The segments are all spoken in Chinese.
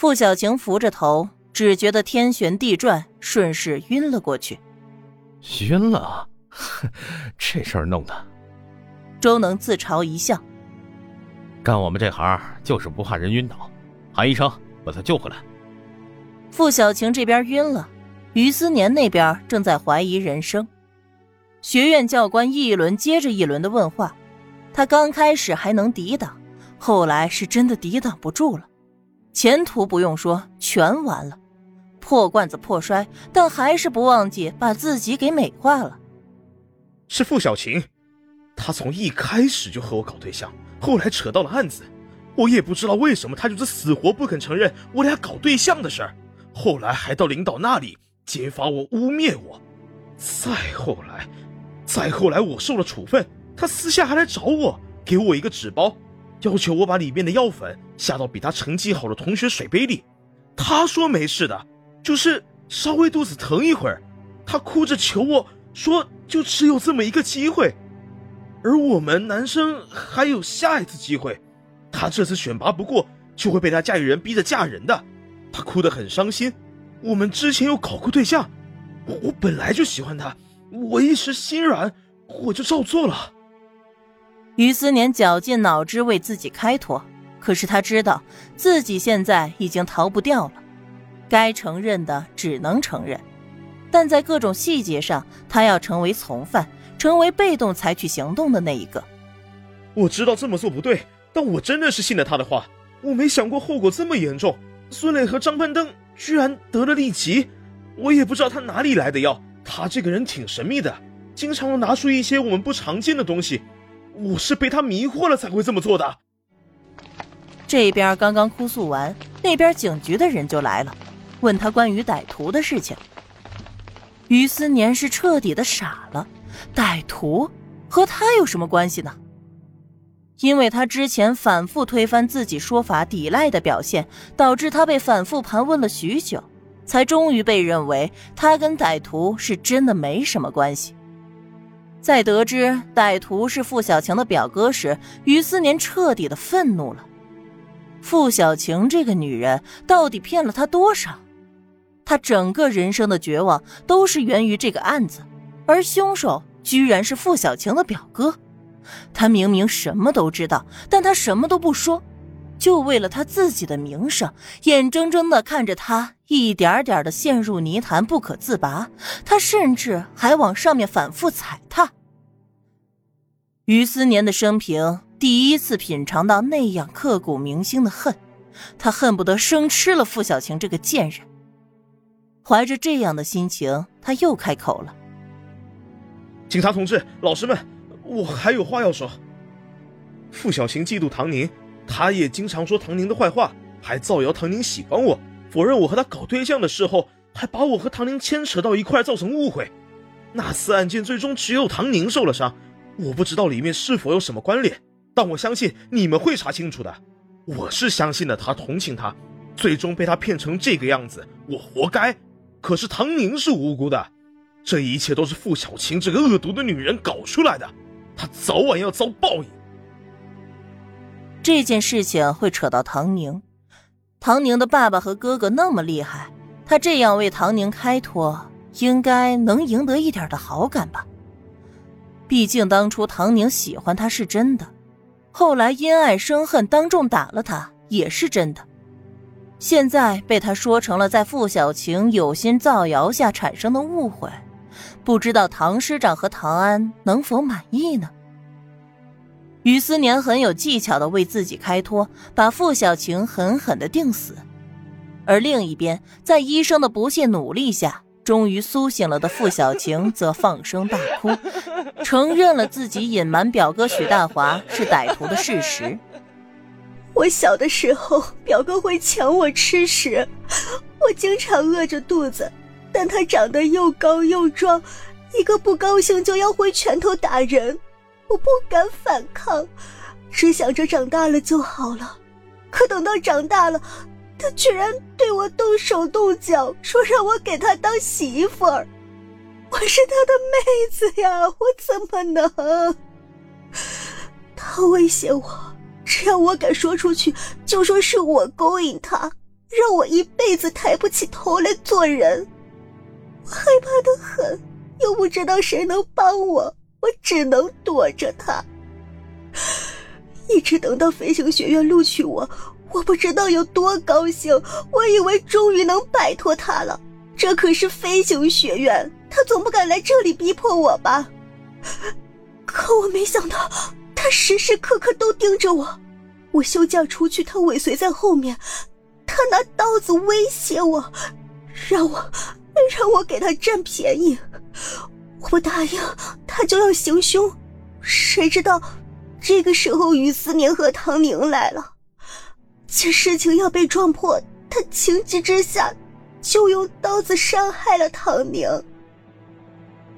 傅小晴扶着头，只觉得天旋地转，顺势晕了过去。晕了？这事儿弄的。周能自嘲一笑。干我们这行就是不怕人晕倒，韩医生，把他救回来。傅小晴这边晕了，于思年那边正在怀疑人生。学院教官一轮接着一轮的问话，他刚开始还能抵挡，后来是真的抵挡不住了。前途不用说，全完了。破罐子破摔，但还是不忘记把自己给美化了。是傅小晴，她从一开始就和我搞对象，后来扯到了案子，我也不知道为什么她就是死活不肯承认我俩搞对象的事儿，后来还到领导那里揭发我、污蔑我。再后来，再后来我受了处分，她私下还来找我，给我一个纸包。要求我把里面的药粉下到比他成绩好的同学水杯里，他说没事的，就是稍微肚子疼一会儿，他哭着求我说就只有这么一个机会，而我们男生还有下一次机会，他这次选拔不过就会被他家里人逼着嫁人的，他哭得很伤心。我们之前有搞过对象，我本来就喜欢他，我一时心软，我就照做了。于思年绞尽脑汁为自己开脱，可是他知道自己现在已经逃不掉了，该承认的只能承认，但在各种细节上，他要成为从犯，成为被动采取行动的那一个。我知道这么做不对，但我真的是信了他的话。我没想过后果这么严重，孙磊和张攀登居然得了痢疾，我也不知道他哪里来的药。他这个人挺神秘的，经常拿出一些我们不常见的东西。我是被他迷惑了才会这么做的。这边刚刚哭诉完，那边警局的人就来了，问他关于歹徒的事情。于思年是彻底的傻了，歹徒和他有什么关系呢？因为他之前反复推翻自己说法、抵赖的表现，导致他被反复盘问了许久，才终于被认为他跟歹徒是真的没什么关系。在得知歹徒是傅小晴的表哥时，于思年彻底的愤怒了。傅小晴这个女人到底骗了他多少？他整个人生的绝望都是源于这个案子，而凶手居然是傅小晴的表哥。他明明什么都知道，但他什么都不说，就为了他自己的名声，眼睁睁的看着他一点点的陷入泥潭不可自拔。他甚至还往上面反复踩踏。于思年的生平第一次品尝到那样刻骨铭心的恨，他恨不得生吃了傅小晴这个贱人。怀着这样的心情，他又开口了：“警察同志，老师们，我还有话要说。傅小晴嫉妒唐宁，他也经常说唐宁的坏话，还造谣唐宁喜欢我，否认我和他搞对象的时候，还把我和唐宁牵扯到一块，造成误会。那次案件最终只有唐宁受了伤。”我不知道里面是否有什么关联，但我相信你们会查清楚的。我是相信了他，同情他，最终被他骗成这个样子，我活该。可是唐宁是无辜的，这一切都是傅小晴这个恶毒的女人搞出来的，她早晚要遭报应。这件事情会扯到唐宁，唐宁的爸爸和哥哥那么厉害，他这样为唐宁开脱，应该能赢得一点的好感吧。毕竟当初唐宁喜欢他是真的，后来因爱生恨，当众打了他也是真的。现在被他说成了在傅小晴有心造谣下产生的误会，不知道唐师长和唐安能否满意呢？于思年很有技巧的为自己开脱，把傅小晴狠狠的定死。而另一边，在医生的不懈努力下。终于苏醒了的傅小晴则放声大哭，承认了自己隐瞒表哥许大华是歹徒的事实。我小的时候，表哥会抢我吃食，我经常饿着肚子，但他长得又高又壮，一个不高兴就要挥拳头打人，我不敢反抗，只想着长大了就好了。可等到长大了。他居然对我动手动脚，说让我给他当媳妇儿，我是他的妹子呀，我怎么能？他威胁我，只要我敢说出去，就说是我勾引他，让我一辈子抬不起头来做人。我害怕的很，又不知道谁能帮我，我只能躲着他。一直等到飞行学院录取我，我不知道有多高兴。我以为终于能摆脱他了，这可是飞行学院，他总不敢来这里逼迫我吧？可我没想到，他时时刻刻都盯着我。我休假出去，他尾随在后面，他拿刀子威胁我，让我让我给他占便宜。我不答应，他就要行凶。谁知道？这个时候，于思年和唐宁来了。见事情要被撞破，他情急之下就用刀子伤害了唐宁。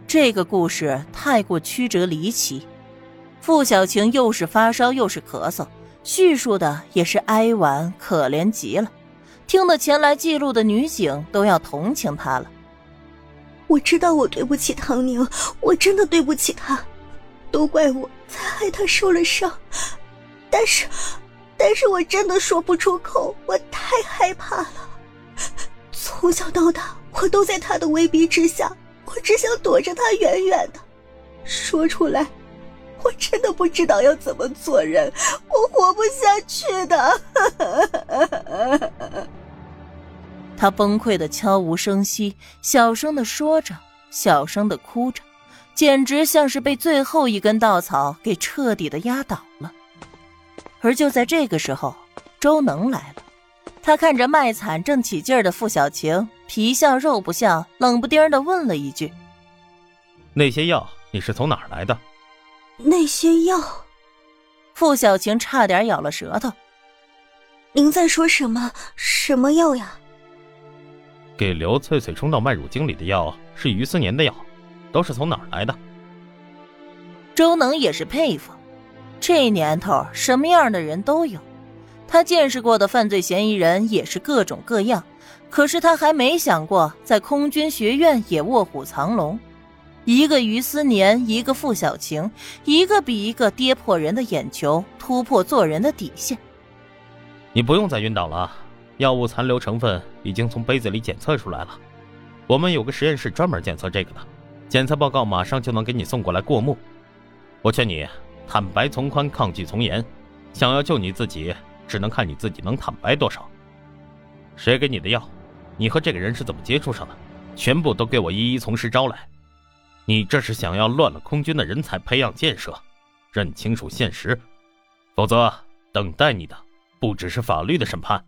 这个故事太过曲折离奇，傅小晴又是发烧又是咳嗽，叙述的也是哀婉可怜极了，听得前来记录的女警都要同情她了。我知道我对不起唐宁，我真的对不起他。都怪我才害他受了伤，但是，但是我真的说不出口，我太害怕了。从小到大，我都在他的威逼之下，我只想躲着他远远的。说出来，我真的不知道要怎么做人，我活不下去的。他崩溃的悄无声息，小声的说着，小声的哭着。简直像是被最后一根稻草给彻底的压倒了。而就在这个时候，周能来了。他看着卖惨正起劲儿的傅小晴，皮笑肉不笑，冷不丁的问了一句：“那些药你是从哪儿来的？”那些药，傅小晴差点咬了舌头。您在说什么？什么药呀？给刘翠翠冲到麦乳精里的药是于思年的药。都是从哪儿来的？周能也是佩服，这年头什么样的人都有，他见识过的犯罪嫌疑人也是各种各样，可是他还没想过在空军学院也卧虎藏龙。一个于思年，一个傅小晴，一个比一个跌破人的眼球，突破做人的底线。你不用再晕倒了，药物残留成分已经从杯子里检测出来了，我们有个实验室专门检测这个的。检测报告马上就能给你送过来过目。我劝你坦白从宽，抗拒从严。想要救你自己，只能看你自己能坦白多少。谁给你的药？你和这个人是怎么接触上的？全部都给我一一从实招来。你这是想要乱了空军的人才培养建设？认清楚现实，否则等待你的不只是法律的审判。